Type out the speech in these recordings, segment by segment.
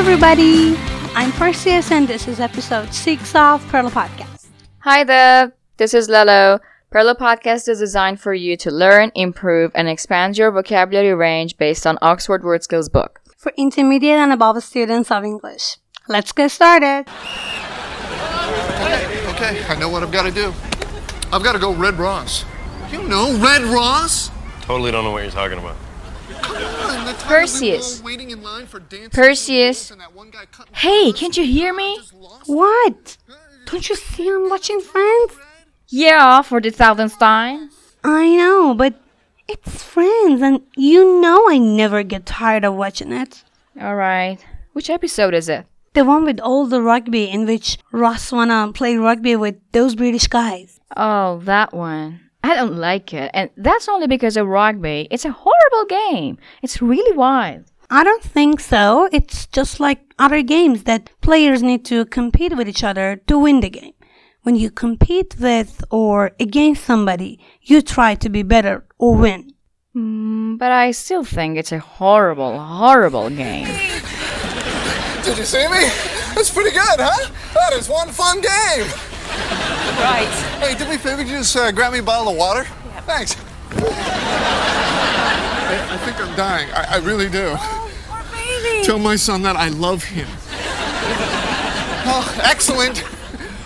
everybody. I'm Perseus, and this is episode 6 of Perla Podcast. Hi there, this is Lelo. Perla Podcast is designed for you to learn, improve, and expand your vocabulary range based on Oxford Word Skills book. For intermediate and above students of English. Let's get started. Okay, okay, I know what I've got to do. I've got to go Red Ross. You know Red Ross? Totally don't know what you're talking about. Come on, the time Perseus. that we were all waiting in line for dancing Perseus. shoes and that one guy cutting Hey, can't you hear me? What? Don't you see I'm watching Friends? Yeah, for the thousandth time. I know, but it's Friends, and you know I never get tired of watching it. Alright, which episode is it? The one with all the rugby in which Ross wanna play rugby with those British guys. Oh, that one. I don't like it, and that's only because of rugby. It's a horrible game. It's really wild. I don't think so. It's just like other games that players need to compete with each other to win the game. When you compete with or against somebody, you try to be better or win. Mm, but I still think it's a horrible, horrible game. Did you see me? That's pretty good, huh? That is one fun game. Right. Hey, do me a favor, could you just uh, grab me a bottle of water? Thanks. I, I think I'm dying. I, I really do. Oh, poor baby. Tell my son that I love him. Oh, excellent.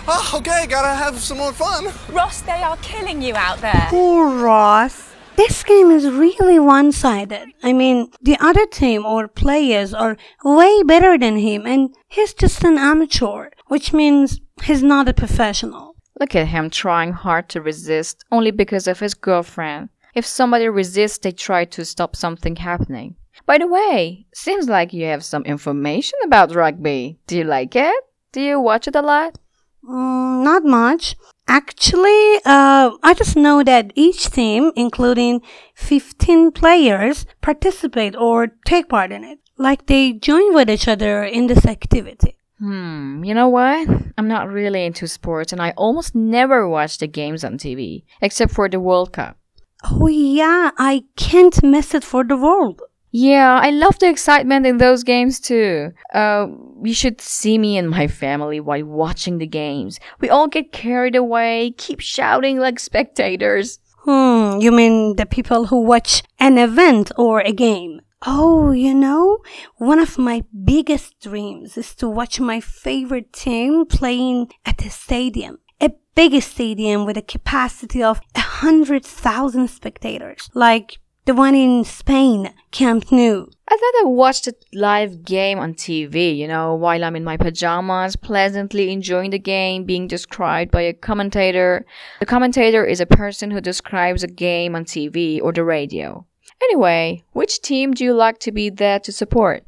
Oh, okay, gotta have some more fun. Ross, they are killing you out there. Poor Ross. This game is really one sided. I mean, the other team or players are way better than him, and he's just an amateur, which means he's not a professional. Look at him trying hard to resist only because of his girlfriend. If somebody resists, they try to stop something happening. By the way, seems like you have some information about rugby. Do you like it? Do you watch it a lot? Mm, not much. Actually, uh, I just know that each team, including 15 players, participate or take part in it. Like they join with each other in this activity. Hmm, you know what? I'm not really into sports and I almost never watch the games on TV, except for the World Cup. Oh yeah, I can't miss it for the world. Yeah, I love the excitement in those games too. Uh, you should see me and my family while watching the games. We all get carried away, keep shouting like spectators. Hmm, you mean the people who watch an event or a game? Oh, you know, one of my biggest dreams is to watch my favorite team playing at a stadium. A big stadium with a capacity of a hundred thousand spectators, like the one in Spain, Camp Nou. I'd rather watch the live game on TV, you know, while I'm in my pajamas, pleasantly enjoying the game being described by a commentator. The commentator is a person who describes a game on TV or the radio. Anyway, which team do you like to be there to support?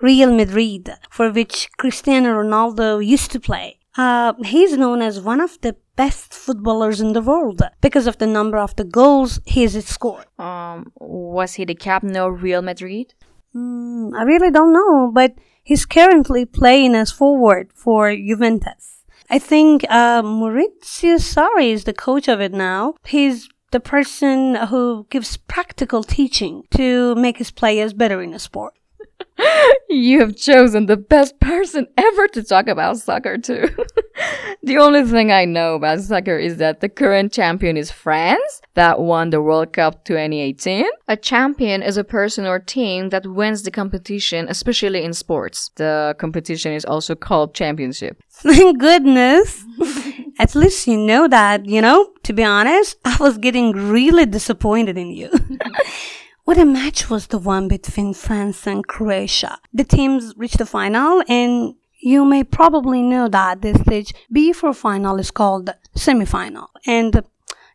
Real Madrid, for which Cristiano Ronaldo used to play. Uh, he's known as one of the best footballers in the world because of the number of the goals he's scored. Um, was he the captain of Real Madrid? Hmm, I really don't know, but he's currently playing as forward for Juventus. I think uh, Maurizio Sarri is the coach of it now. He's the person who gives practical teaching to make his players better in the sport. You have chosen the best person ever to talk about soccer, too. the only thing I know about soccer is that the current champion is France, that won the World Cup 2018. A champion is a person or team that wins the competition, especially in sports. The competition is also called championship. Thank goodness. At least you know that, you know? To be honest, I was getting really disappointed in you. what a match was the one between France and Croatia. The teams reached the final and you may probably know that the stage before final is called semi-final. And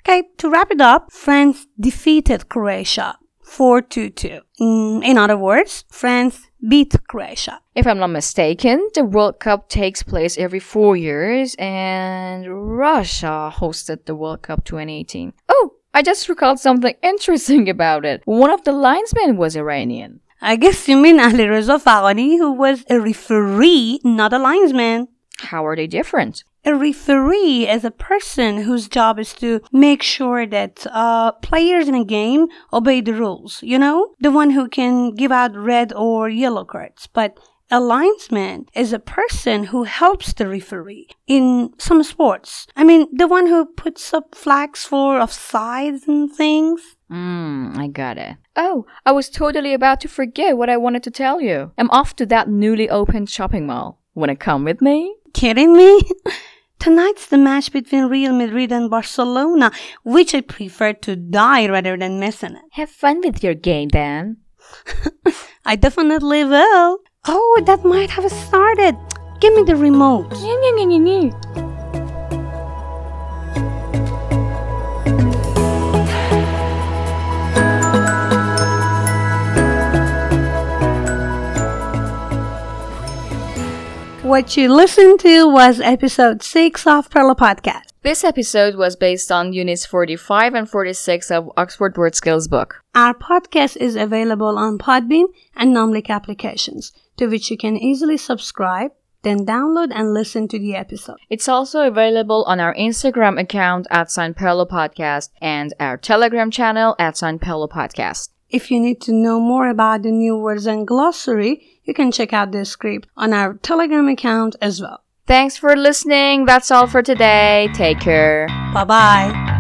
okay, to wrap it up, France defeated Croatia 4-2-2. In, mm, in other words, France beat Croatia. If I'm not mistaken, the World Cup takes place every four years, and Russia hosted the World Cup 2018. Oh, I just recalled something interesting about it. One of the linesmen was Iranian. I guess you mean Ali Reza Faghani, who was a referee, not a linesman. How are they different? A referee is a person whose job is to make sure that uh, players in a game obey the rules. You know, the one who can give out red or yellow cards. But A linesman is a person who helps the referee in some sports. I mean, the one who puts up flags for offsides and things. Hmm, I got it. Oh, I was totally about to forget what I wanted to tell you. I'm off to that newly opened shopping mall. Wanna come with me? Kidding me? Tonight's the match between Real Madrid and Barcelona, which I prefer to die rather than missing it. Have fun with your game then. I definitely will. Oh, that might have started. Give me the remote. What you listened to was episode 6 of Perla Podcast. This episode was based on units 45 and 46 of Oxford Word Skills book. Our podcast is available on Podbean and Numlick applications, to which you can easily subscribe, then download and listen to the episode. It's also available on our Instagram account at San Perlo Podcast and our Telegram channel at San Perlo Podcast. If you need to know more about the new words and glossary, you can check out the script on our Telegram account as well. Thanks for listening. That's all for today. Take care. Bye bye.